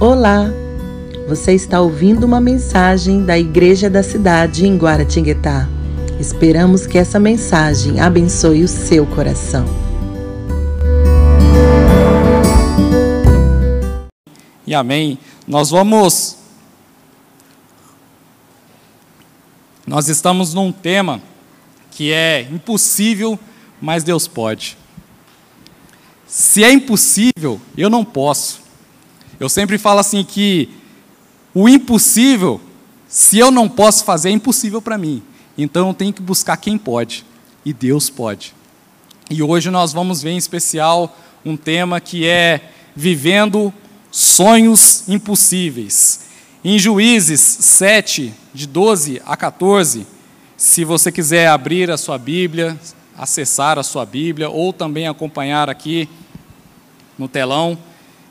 Olá! Você está ouvindo uma mensagem da Igreja da Cidade em Guaratinguetá. Esperamos que essa mensagem abençoe o seu coração. E amém. Nós vamos. Nós estamos num tema que é impossível, mas Deus pode. Se é impossível, eu não posso. Eu sempre falo assim que o impossível, se eu não posso fazer, é impossível para mim. Então eu tenho que buscar quem pode. E Deus pode. E hoje nós vamos ver em especial um tema que é vivendo sonhos impossíveis. Em Juízes 7, de 12 a 14, se você quiser abrir a sua Bíblia, acessar a sua Bíblia ou também acompanhar aqui no telão,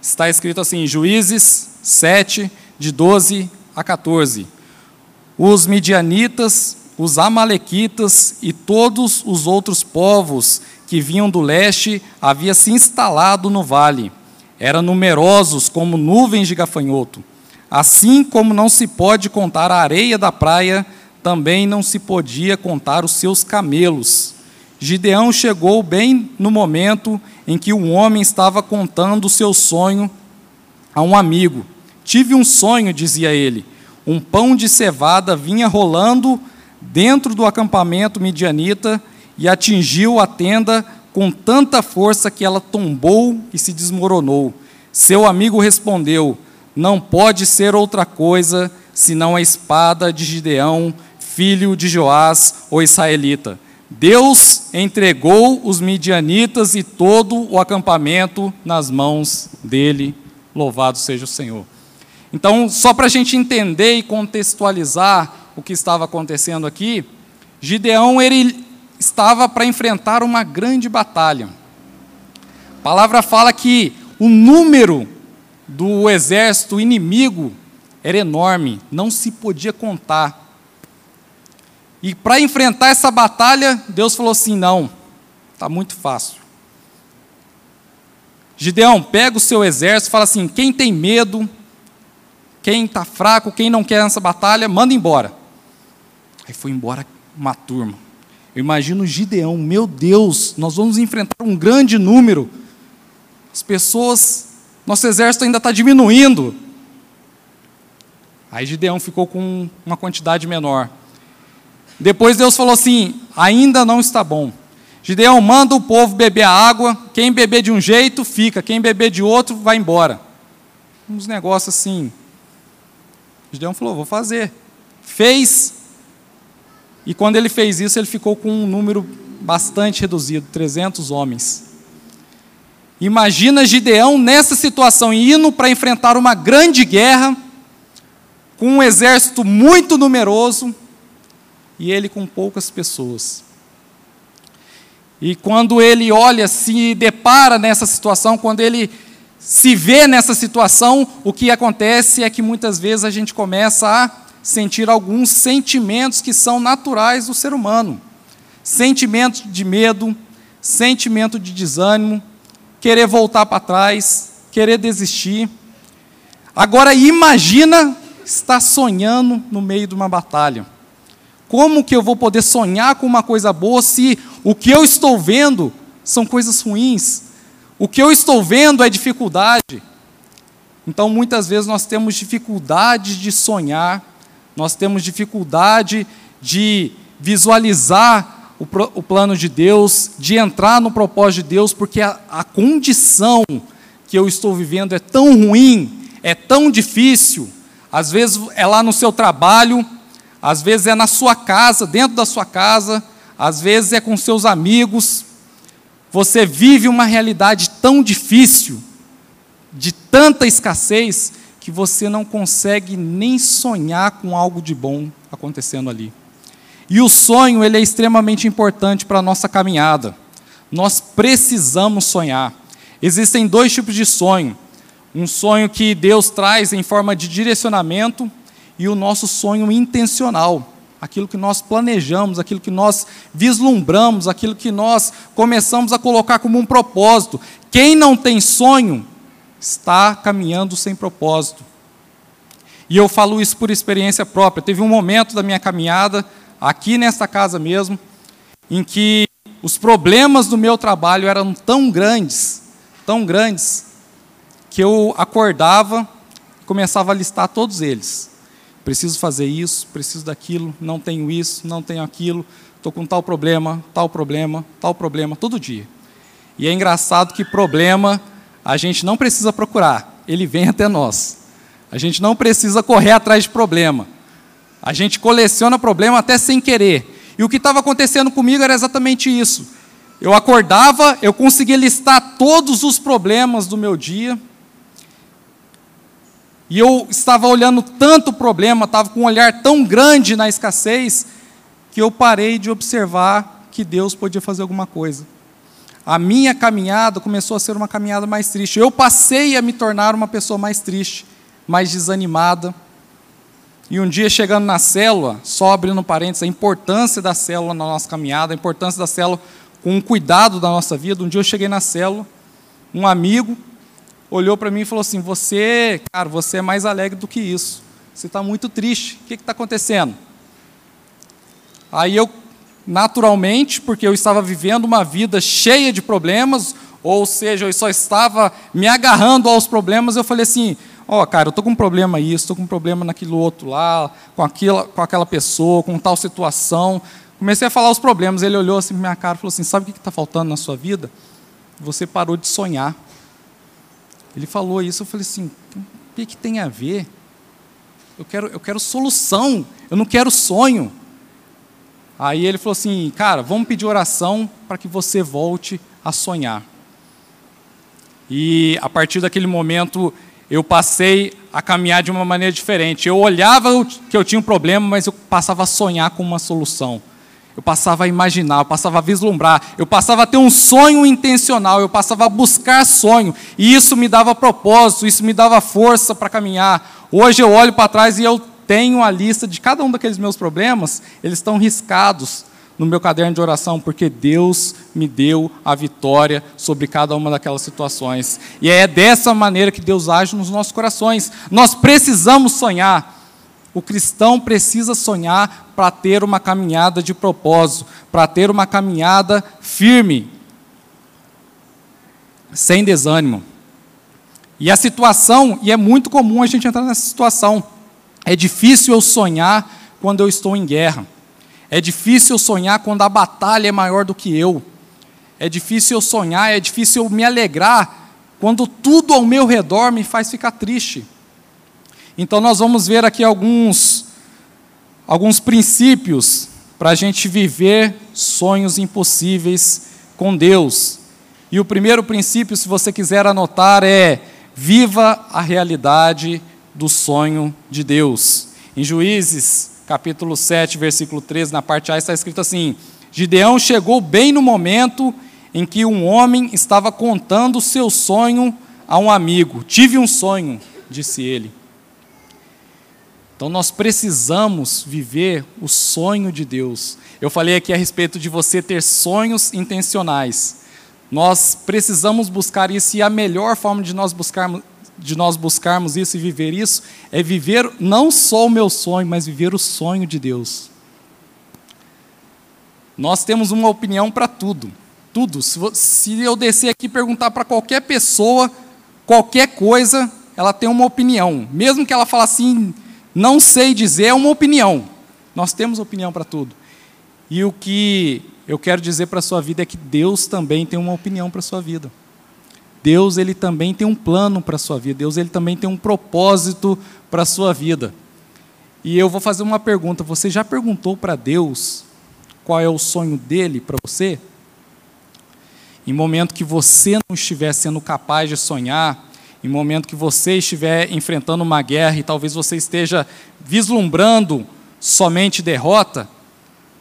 está escrito assim: Juízes 7, de 12 a 14. Os midianitas, os amalequitas e todos os outros povos que vinham do leste haviam se instalado no vale. Eram numerosos como nuvens de gafanhoto. Assim como não se pode contar a areia da praia, também não se podia contar os seus camelos. Gideão chegou bem no momento em que um homem estava contando o seu sonho a um amigo. Tive um sonho, dizia ele. Um pão de cevada vinha rolando dentro do acampamento midianita e atingiu a tenda com tanta força que ela tombou e se desmoronou. Seu amigo respondeu: Não pode ser outra coisa senão a espada de Gideão, filho de Joás, o israelita. Deus entregou os midianitas e todo o acampamento nas mãos dele. Louvado seja o Senhor. Então, só para a gente entender e contextualizar o que estava acontecendo aqui, Gideão ele estava para enfrentar uma grande batalha. A palavra fala que o número do exército inimigo era enorme, não se podia contar. E para enfrentar essa batalha, Deus falou assim: não, está muito fácil. Gideão, pega o seu exército, fala assim: quem tem medo, quem está fraco, quem não quer essa batalha, manda embora. Aí foi embora uma turma. Eu imagino Gideão, meu Deus, nós vamos enfrentar um grande número. As pessoas, nosso exército ainda está diminuindo. Aí Gideão ficou com uma quantidade menor. Depois Deus falou assim: ainda não está bom. Gideão manda o povo beber a água. Quem beber de um jeito, fica. Quem beber de outro, vai embora. Uns negócios assim. Gideão falou: vou fazer. Fez. E quando ele fez isso, ele ficou com um número bastante reduzido 300 homens. Imagina Gideão nessa situação, indo para enfrentar uma grande guerra, com um exército muito numeroso, e ele com poucas pessoas. E quando ele olha, se depara nessa situação, quando ele se vê nessa situação, o que acontece é que muitas vezes a gente começa a sentir alguns sentimentos que são naturais do ser humano. Sentimento de medo, sentimento de desânimo, querer voltar para trás, querer desistir. Agora imagina estar sonhando no meio de uma batalha. Como que eu vou poder sonhar com uma coisa boa se o que eu estou vendo são coisas ruins? O que eu estou vendo é dificuldade. Então, muitas vezes nós temos dificuldade de sonhar, nós temos dificuldade de visualizar o, o plano de Deus, de entrar no propósito de Deus, porque a, a condição que eu estou vivendo é tão ruim, é tão difícil. Às vezes é lá no seu trabalho, às vezes é na sua casa, dentro da sua casa, às vezes é com seus amigos. Você vive uma realidade tão difícil, de tanta escassez, que você não consegue nem sonhar com algo de bom acontecendo ali. E o sonho ele é extremamente importante para a nossa caminhada. Nós precisamos sonhar. Existem dois tipos de sonho. Um sonho que Deus traz em forma de direcionamento e o nosso sonho intencional, aquilo que nós planejamos, aquilo que nós vislumbramos, aquilo que nós começamos a colocar como um propósito. Quem não tem sonho, está caminhando sem propósito. E eu falo isso por experiência própria. Teve um momento da minha caminhada, aqui nesta casa mesmo, em que os problemas do meu trabalho eram tão grandes, tão grandes, que eu acordava e começava a listar todos eles. Preciso fazer isso, preciso daquilo, não tenho isso, não tenho aquilo, estou com tal problema, tal problema, tal problema, todo dia. E é engraçado que problema a gente não precisa procurar, ele vem até nós. A gente não precisa correr atrás de problema. A gente coleciona problema até sem querer. E o que estava acontecendo comigo era exatamente isso. Eu acordava, eu conseguia listar todos os problemas do meu dia. E eu estava olhando tanto problema, estava com um olhar tão grande na escassez, que eu parei de observar que Deus podia fazer alguma coisa. A minha caminhada começou a ser uma caminhada mais triste. Eu passei a me tornar uma pessoa mais triste mais desanimada. E um dia chegando na célula, só abrindo parênteses, a importância da célula na nossa caminhada, a importância da célula com o cuidado da nossa vida. Um dia eu cheguei na célula, um amigo olhou para mim e falou assim: Você, cara, você é mais alegre do que isso. Você está muito triste. O que está acontecendo? Aí eu, naturalmente, porque eu estava vivendo uma vida cheia de problemas, ou seja, eu só estava me agarrando aos problemas, eu falei assim: ó, oh, cara, eu estou com um problema isso, estou com um problema naquilo outro lá, com aquela, com aquela pessoa, com tal situação. Comecei a falar os problemas, ele olhou assim para minha cara e falou assim, sabe o que está faltando na sua vida? Você parou de sonhar. Ele falou isso, eu falei assim, o que, que tem a ver? Eu quero, eu quero solução, eu não quero sonho. Aí ele falou assim, cara, vamos pedir oração para que você volte a sonhar. E a partir daquele momento eu passei a caminhar de uma maneira diferente. Eu olhava que eu tinha um problema, mas eu passava a sonhar com uma solução. Eu passava a imaginar, eu passava a vislumbrar, eu passava a ter um sonho intencional, eu passava a buscar sonho, e isso me dava propósito, isso me dava força para caminhar. Hoje eu olho para trás e eu tenho a lista de cada um daqueles meus problemas, eles estão riscados no meu caderno de oração, porque Deus me deu a vitória sobre cada uma daquelas situações. E é dessa maneira que Deus age nos nossos corações. Nós precisamos sonhar. O cristão precisa sonhar para ter uma caminhada de propósito, para ter uma caminhada firme, sem desânimo. E a situação, e é muito comum a gente entrar nessa situação, é difícil eu sonhar quando eu estou em guerra. É difícil sonhar quando a batalha é maior do que eu. É difícil sonhar, é difícil me alegrar quando tudo ao meu redor me faz ficar triste. Então nós vamos ver aqui alguns alguns princípios para a gente viver sonhos impossíveis com Deus. E o primeiro princípio, se você quiser anotar, é viva a realidade do sonho de Deus. Em Juízes capítulo 7, versículo 13, na parte A, está escrito assim: Gideão chegou bem no momento em que um homem estava contando seu sonho a um amigo. Tive um sonho, disse ele. Então nós precisamos viver o sonho de Deus. Eu falei aqui a respeito de você ter sonhos intencionais. Nós precisamos buscar isso e a melhor forma de nós buscarmos de nós buscarmos isso e viver isso, é viver não só o meu sonho, mas viver o sonho de Deus. Nós temos uma opinião para tudo. Tudo. Se eu descer aqui e perguntar para qualquer pessoa, qualquer coisa, ela tem uma opinião. Mesmo que ela fale assim, não sei dizer, é uma opinião. Nós temos opinião para tudo. E o que eu quero dizer para a sua vida é que Deus também tem uma opinião para a sua vida. Deus ele também tem um plano para a sua vida, Deus ele também tem um propósito para a sua vida. E eu vou fazer uma pergunta: você já perguntou para Deus qual é o sonho dele para você? Em momento que você não estiver sendo capaz de sonhar, em momento que você estiver enfrentando uma guerra e talvez você esteja vislumbrando somente derrota,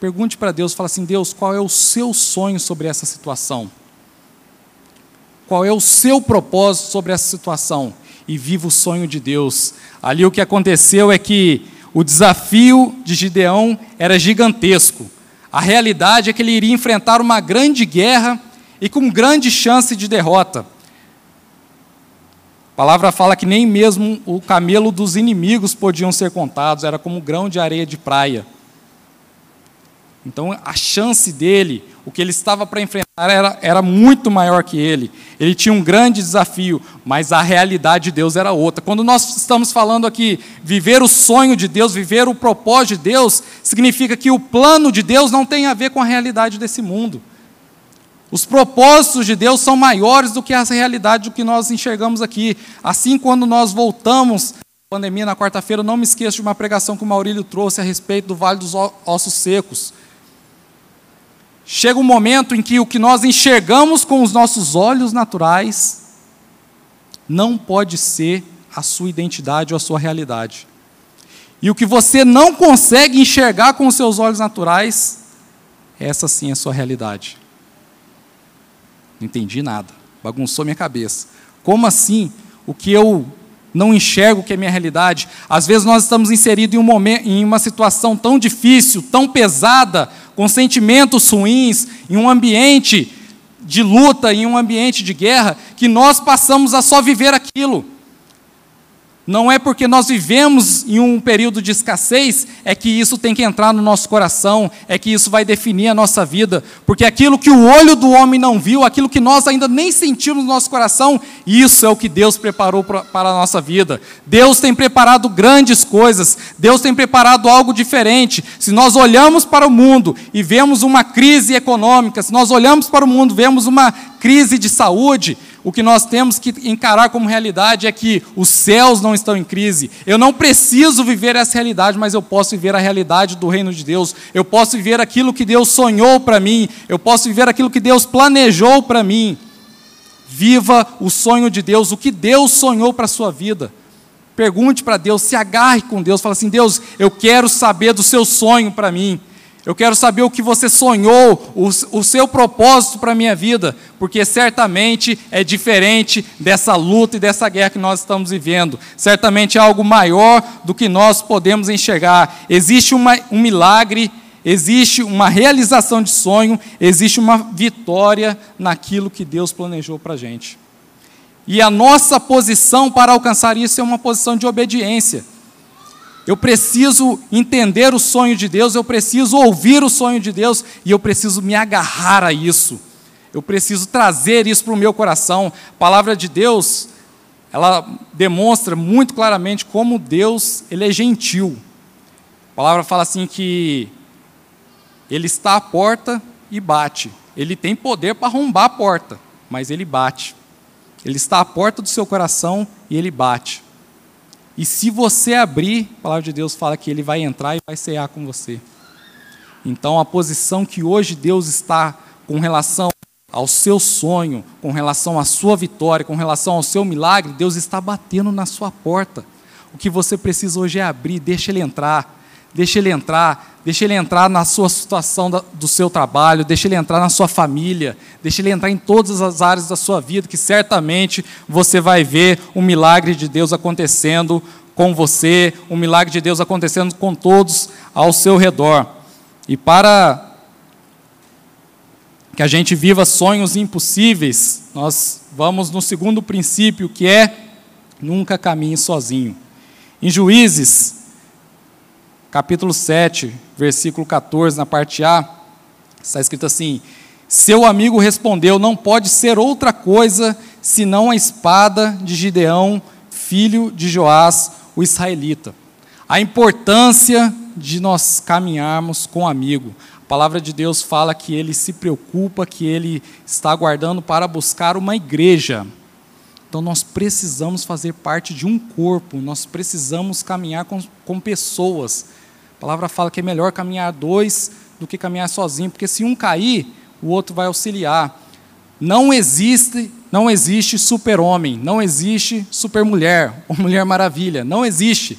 pergunte para Deus, fala assim: Deus, qual é o seu sonho sobre essa situação? Qual é o seu propósito sobre essa situação? E viva o sonho de Deus. Ali o que aconteceu é que o desafio de Gideão era gigantesco. A realidade é que ele iria enfrentar uma grande guerra e com grande chance de derrota. Palavra fala que nem mesmo o camelo dos inimigos podiam ser contados, era como grão de areia de praia. Então a chance dele, o que ele estava para enfrentar, era, era muito maior que ele. Ele tinha um grande desafio, mas a realidade de Deus era outra. Quando nós estamos falando aqui, viver o sonho de Deus, viver o propósito de Deus, significa que o plano de Deus não tem a ver com a realidade desse mundo. Os propósitos de Deus são maiores do que a realidade do que nós enxergamos aqui. Assim, quando nós voltamos pandemia na quarta-feira, não me esqueço de uma pregação que o Maurílio trouxe a respeito do Vale dos Ossos Secos. Chega um momento em que o que nós enxergamos com os nossos olhos naturais não pode ser a sua identidade ou a sua realidade. E o que você não consegue enxergar com os seus olhos naturais, essa sim é a sua realidade. Não entendi nada, bagunçou minha cabeça. Como assim? O que eu não enxergo que é minha realidade? Às vezes nós estamos inseridos em, um momento, em uma situação tão difícil, tão pesada, com sentimentos ruins, em um ambiente de luta, em um ambiente de guerra, que nós passamos a só viver aquilo. Não é porque nós vivemos em um período de escassez, é que isso tem que entrar no nosso coração, é que isso vai definir a nossa vida, porque aquilo que o olho do homem não viu, aquilo que nós ainda nem sentimos no nosso coração, isso é o que Deus preparou para a nossa vida. Deus tem preparado grandes coisas, Deus tem preparado algo diferente. Se nós olhamos para o mundo e vemos uma crise econômica, se nós olhamos para o mundo, vemos uma crise de saúde, o que nós temos que encarar como realidade é que os céus não estão em crise. Eu não preciso viver essa realidade, mas eu posso viver a realidade do reino de Deus. Eu posso viver aquilo que Deus sonhou para mim. Eu posso viver aquilo que Deus planejou para mim. Viva o sonho de Deus, o que Deus sonhou para a sua vida. Pergunte para Deus, se agarre com Deus, fala assim: Deus, eu quero saber do seu sonho para mim. Eu quero saber o que você sonhou, o, o seu propósito para a minha vida, porque certamente é diferente dessa luta e dessa guerra que nós estamos vivendo. Certamente é algo maior do que nós podemos enxergar. Existe uma, um milagre, existe uma realização de sonho, existe uma vitória naquilo que Deus planejou para a gente. E a nossa posição para alcançar isso é uma posição de obediência. Eu preciso entender o sonho de Deus, eu preciso ouvir o sonho de Deus e eu preciso me agarrar a isso. Eu preciso trazer isso para o meu coração. A palavra de Deus, ela demonstra muito claramente como Deus, ele é gentil. A palavra fala assim que ele está à porta e bate. Ele tem poder para arrombar a porta, mas ele bate. Ele está à porta do seu coração e ele bate. E se você abrir, a palavra de Deus fala que ele vai entrar e vai cear com você. Então, a posição que hoje Deus está com relação ao seu sonho, com relação à sua vitória, com relação ao seu milagre, Deus está batendo na sua porta. O que você precisa hoje é abrir, deixa ele entrar. Deixa ele entrar, deixa ele entrar na sua situação do seu trabalho, deixa ele entrar na sua família, deixa ele entrar em todas as áreas da sua vida, que certamente você vai ver o milagre de Deus acontecendo com você, o milagre de Deus acontecendo com todos ao seu redor. E para que a gente viva sonhos impossíveis, nós vamos no segundo princípio, que é nunca caminhe sozinho. Em Juízes capítulo 7, versículo 14, na parte A, está escrito assim: Seu amigo respondeu: Não pode ser outra coisa senão a espada de Gideão, filho de Joás, o israelita. A importância de nós caminharmos com amigo. A palavra de Deus fala que ele se preocupa, que ele está aguardando para buscar uma igreja. Então nós precisamos fazer parte de um corpo, nós precisamos caminhar com, com pessoas. A palavra fala que é melhor caminhar dois do que caminhar sozinho, porque se um cair, o outro vai auxiliar. Não existe, não existe super-homem, não existe super-mulher ou mulher maravilha, não existe.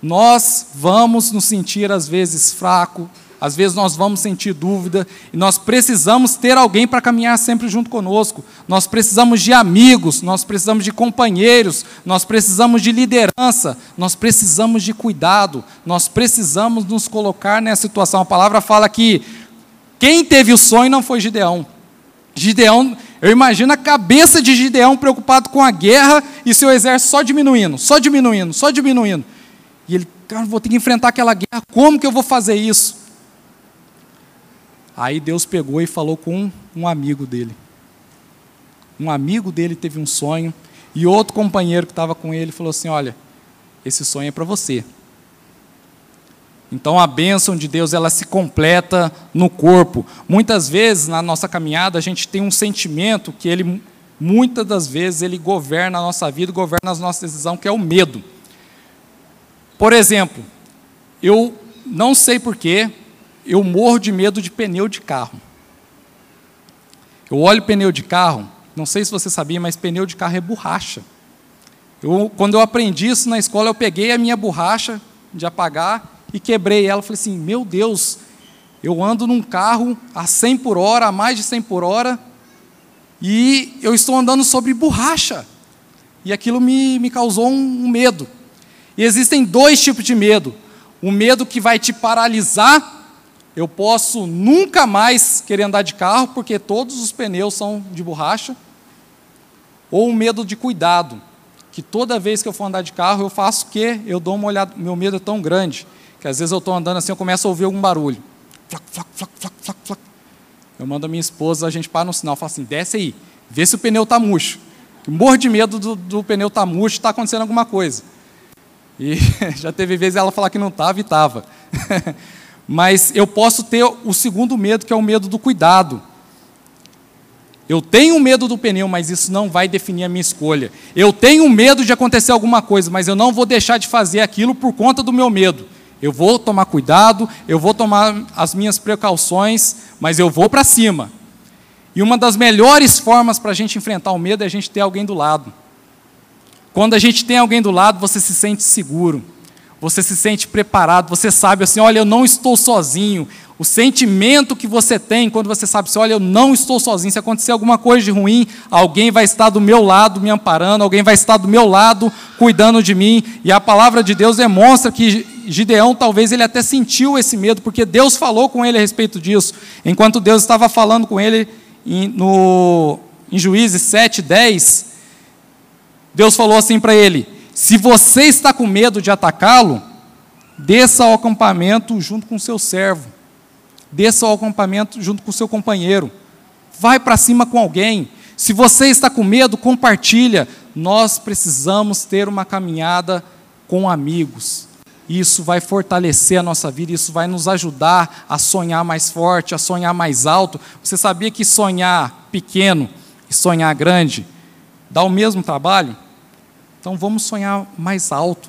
Nós vamos nos sentir às vezes fraco, às vezes nós vamos sentir dúvida e nós precisamos ter alguém para caminhar sempre junto conosco. Nós precisamos de amigos, nós precisamos de companheiros, nós precisamos de liderança, nós precisamos de cuidado, nós precisamos nos colocar nessa situação. A palavra fala que quem teve o sonho não foi Gideão. Gideão, eu imagino a cabeça de Gideão preocupado com a guerra e seu exército só diminuindo, só diminuindo, só diminuindo. E ele, cara, vou ter que enfrentar aquela guerra, como que eu vou fazer isso? Aí Deus pegou e falou com um amigo dele. Um amigo dele teve um sonho, e outro companheiro que estava com ele falou assim: Olha, esse sonho é para você. Então a bênção de Deus ela se completa no corpo. Muitas vezes na nossa caminhada a gente tem um sentimento que ele muitas das vezes ele governa a nossa vida, governa as nossas decisões, que é o medo. Por exemplo, eu não sei porquê, eu morro de medo de pneu de carro. Eu olho pneu de carro, não sei se você sabia, mas pneu de carro é borracha. Eu, quando eu aprendi isso na escola, eu peguei a minha borracha de apagar e quebrei ela. Falei assim: meu Deus, eu ando num carro a 100 por hora, a mais de 100 por hora, e eu estou andando sobre borracha. E aquilo me, me causou um, um medo. E existem dois tipos de medo: o medo que vai te paralisar. Eu posso nunca mais querer andar de carro porque todos os pneus são de borracha. Ou o medo de cuidado, que toda vez que eu for andar de carro eu faço o quê? Eu dou uma olhada, meu medo é tão grande que às vezes eu estou andando assim, eu começo a ouvir algum barulho. Flac, flac, flac, flac, flac, flac. Eu mando a minha esposa, a gente para no sinal, fala assim, desce aí, vê se o pneu está murcho. morro de medo do, do pneu estar tá murcho, está acontecendo alguma coisa. E já teve vezes ela falar que não estava e estava. Mas eu posso ter o segundo medo, que é o medo do cuidado. Eu tenho medo do pneu, mas isso não vai definir a minha escolha. Eu tenho medo de acontecer alguma coisa, mas eu não vou deixar de fazer aquilo por conta do meu medo. Eu vou tomar cuidado, eu vou tomar as minhas precauções, mas eu vou para cima. E uma das melhores formas para a gente enfrentar o medo é a gente ter alguém do lado. Quando a gente tem alguém do lado, você se sente seguro, você se sente preparado, você sabe assim: olha, eu não estou sozinho, o sentimento que você tem quando você sabe assim, olha, eu não estou sozinho. Se acontecer alguma coisa de ruim, alguém vai estar do meu lado me amparando, alguém vai estar do meu lado cuidando de mim. E a palavra de Deus demonstra que Gideão talvez ele até sentiu esse medo, porque Deus falou com ele a respeito disso. Enquanto Deus estava falando com ele em, no, em Juízes 7, 10, Deus falou assim para ele: Se você está com medo de atacá-lo, desça ao acampamento junto com seu servo desça ao acampamento junto com seu companheiro. Vai para cima com alguém. Se você está com medo, compartilha. Nós precisamos ter uma caminhada com amigos. Isso vai fortalecer a nossa vida, isso vai nos ajudar a sonhar mais forte, a sonhar mais alto. Você sabia que sonhar pequeno e sonhar grande dá o mesmo trabalho? Então vamos sonhar mais alto.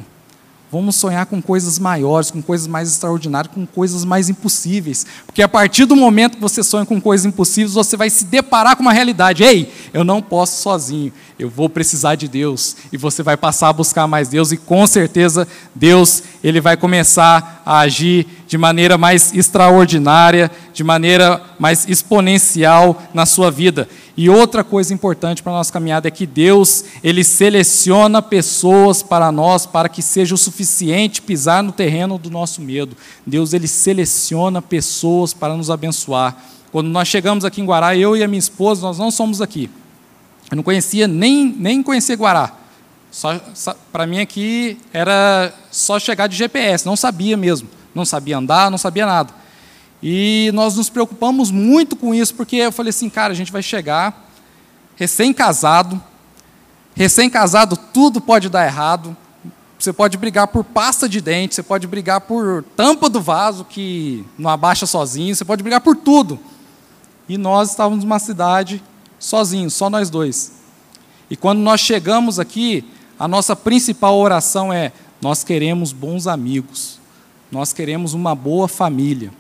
Vamos sonhar com coisas maiores, com coisas mais extraordinárias, com coisas mais impossíveis. Porque a partir do momento que você sonha com coisas impossíveis, você vai se deparar com uma realidade. Ei, eu não posso sozinho, eu vou precisar de Deus. E você vai passar a buscar mais Deus, e com certeza Deus ele vai começar a agir de maneira mais extraordinária, de maneira mais exponencial na sua vida. E outra coisa importante para a nossa caminhada é que Deus, Ele seleciona pessoas para nós para que seja o suficiente pisar no terreno do nosso medo. Deus, Ele seleciona pessoas para nos abençoar. Quando nós chegamos aqui em Guará, eu e a minha esposa, nós não somos aqui. Eu não conhecia, nem, nem conhecia Guará. Só, só para mim aqui era só chegar de GPS, não sabia mesmo. Não sabia andar, não sabia nada. E nós nos preocupamos muito com isso, porque eu falei assim, cara, a gente vai chegar recém-casado, recém-casado tudo pode dar errado. Você pode brigar por pasta de dente, você pode brigar por tampa do vaso que não abaixa sozinho, você pode brigar por tudo. E nós estávamos numa cidade sozinhos, só nós dois. E quando nós chegamos aqui, a nossa principal oração é: nós queremos bons amigos, nós queremos uma boa família.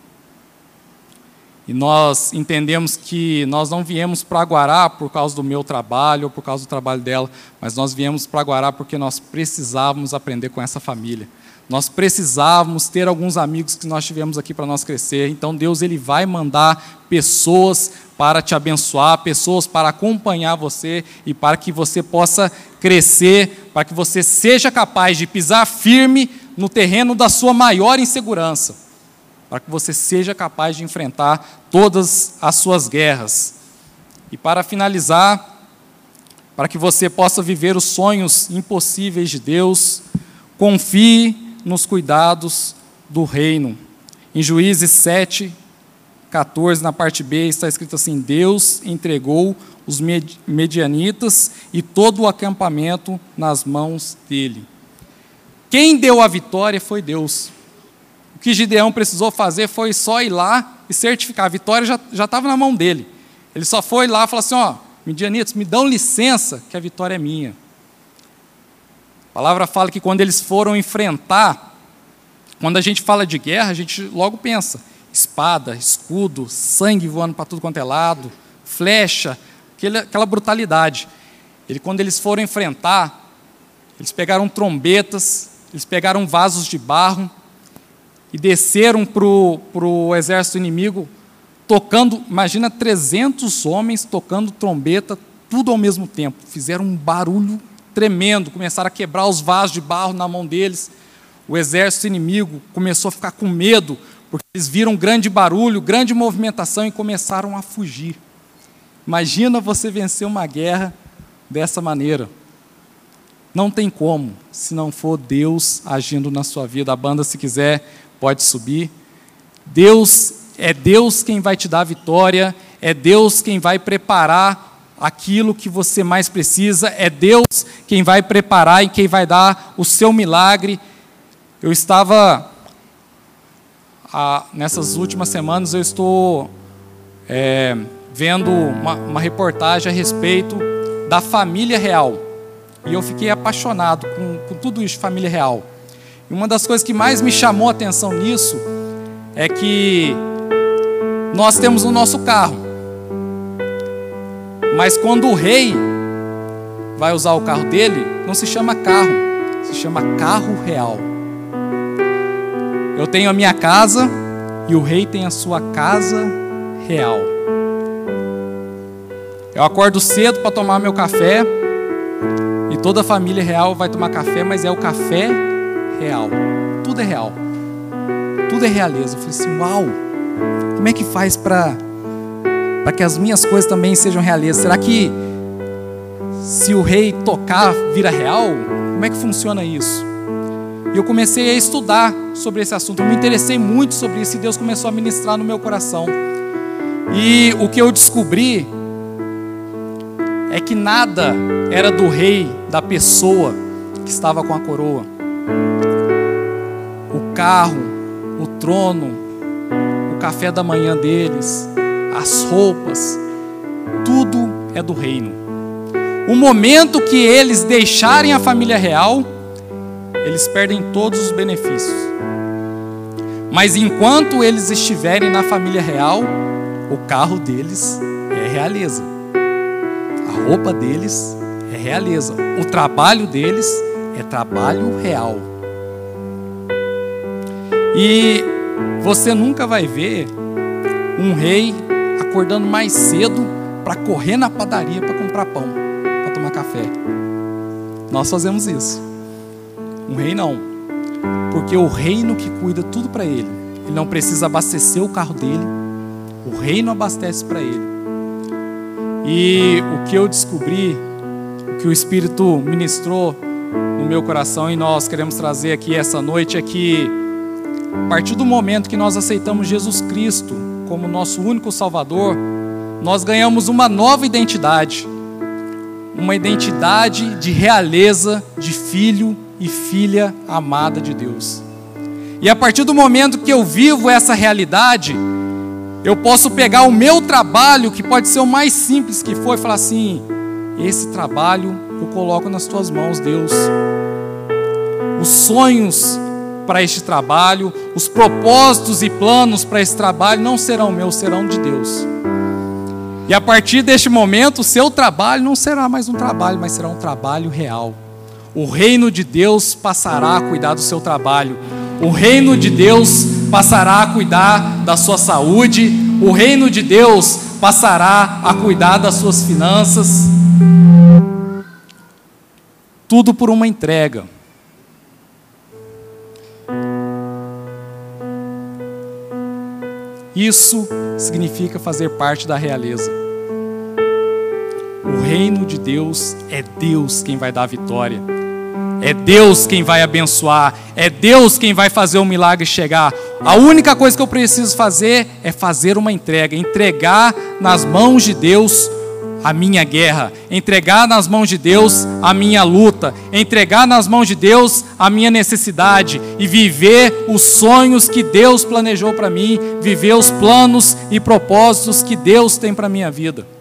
E nós entendemos que nós não viemos para Guará por causa do meu trabalho ou por causa do trabalho dela, mas nós viemos para Guará porque nós precisávamos aprender com essa família. Nós precisávamos ter alguns amigos que nós tivemos aqui para nós crescer. Então Deus ele vai mandar pessoas para te abençoar, pessoas para acompanhar você e para que você possa crescer, para que você seja capaz de pisar firme no terreno da sua maior insegurança para que você seja capaz de enfrentar todas as suas guerras. E para finalizar, para que você possa viver os sonhos impossíveis de Deus, confie nos cuidados do reino. Em Juízes 7, 14, na parte B, está escrito assim: Deus entregou os medianitas e todo o acampamento nas mãos dele. Quem deu a vitória foi Deus. O que Gideão precisou fazer foi só ir lá e certificar. A vitória já estava na mão dele. Ele só foi lá e falou assim: ó, medianitas, me dão licença que a vitória é minha. A palavra fala que quando eles foram enfrentar, quando a gente fala de guerra, a gente logo pensa: espada, escudo, sangue voando para tudo quanto é lado, flecha, aquela brutalidade. Ele, quando eles foram enfrentar, eles pegaram trombetas, eles pegaram vasos de barro e desceram para o exército inimigo, tocando, imagina 300 homens tocando trombeta, tudo ao mesmo tempo. Fizeram um barulho tremendo, começaram a quebrar os vasos de barro na mão deles. O exército inimigo começou a ficar com medo, porque eles viram grande barulho, grande movimentação e começaram a fugir. Imagina você vencer uma guerra dessa maneira. Não tem como, se não for Deus agindo na sua vida. A banda, se quiser, pode subir. Deus é Deus quem vai te dar a vitória, é Deus quem vai preparar aquilo que você mais precisa, é Deus quem vai preparar e quem vai dar o seu milagre. Eu estava nessas últimas semanas eu estou é, vendo uma, uma reportagem a respeito da família real. E eu fiquei apaixonado com, com tudo isso, família real. E uma das coisas que mais me chamou a atenção nisso é que nós temos o nosso carro. Mas quando o rei vai usar o carro dele, não se chama carro, se chama carro real. Eu tenho a minha casa e o rei tem a sua casa real. Eu acordo cedo para tomar meu café e toda a família real vai tomar café, mas é o café real. Tudo é real. Tudo é realeza. Eu falei assim: uau, como é que faz para para que as minhas coisas também sejam realeza? Será que se o rei tocar vira real? Como é que funciona isso? E eu comecei a estudar sobre esse assunto. Eu me interessei muito sobre isso e Deus começou a ministrar no meu coração. E o que eu descobri é que nada era do rei, da pessoa que estava com a coroa. Carro, o trono, o café da manhã deles, as roupas, tudo é do reino. O momento que eles deixarem a família real, eles perdem todos os benefícios. Mas enquanto eles estiverem na família real, o carro deles é realeza roupa deles é realeza, o trabalho deles é trabalho real. E você nunca vai ver um rei acordando mais cedo para correr na padaria para comprar pão, para tomar café. Nós fazemos isso. Um rei não. Porque o reino que cuida tudo para ele. Ele não precisa abastecer o carro dele. O reino abastece para ele. E o que eu descobri, o que o Espírito ministrou no meu coração e nós queremos trazer aqui essa noite é que, a partir do momento que nós aceitamos Jesus Cristo como nosso único Salvador, nós ganhamos uma nova identidade, uma identidade de realeza, de filho e filha amada de Deus. E a partir do momento que eu vivo essa realidade, eu posso pegar o meu trabalho, que pode ser o mais simples que for, e falar assim: esse trabalho eu coloco nas tuas mãos, Deus. Os sonhos para este trabalho, os propósitos e planos para esse trabalho não serão meus, serão de Deus. E a partir deste momento, o seu trabalho não será mais um trabalho, mas será um trabalho real. O reino de Deus passará a cuidar do seu trabalho. O reino de Deus passará a cuidar da sua saúde, o reino de Deus passará a cuidar das suas finanças. Tudo por uma entrega. Isso significa fazer parte da realeza. reino de Deus é Deus quem vai dar a vitória. É Deus quem vai abençoar, é Deus quem vai fazer o milagre chegar. A única coisa que eu preciso fazer é fazer uma entrega, entregar nas mãos de Deus a minha guerra, entregar nas mãos de Deus a minha luta, entregar nas mãos de Deus a minha necessidade e viver os sonhos que Deus planejou para mim, viver os planos e propósitos que Deus tem para minha vida.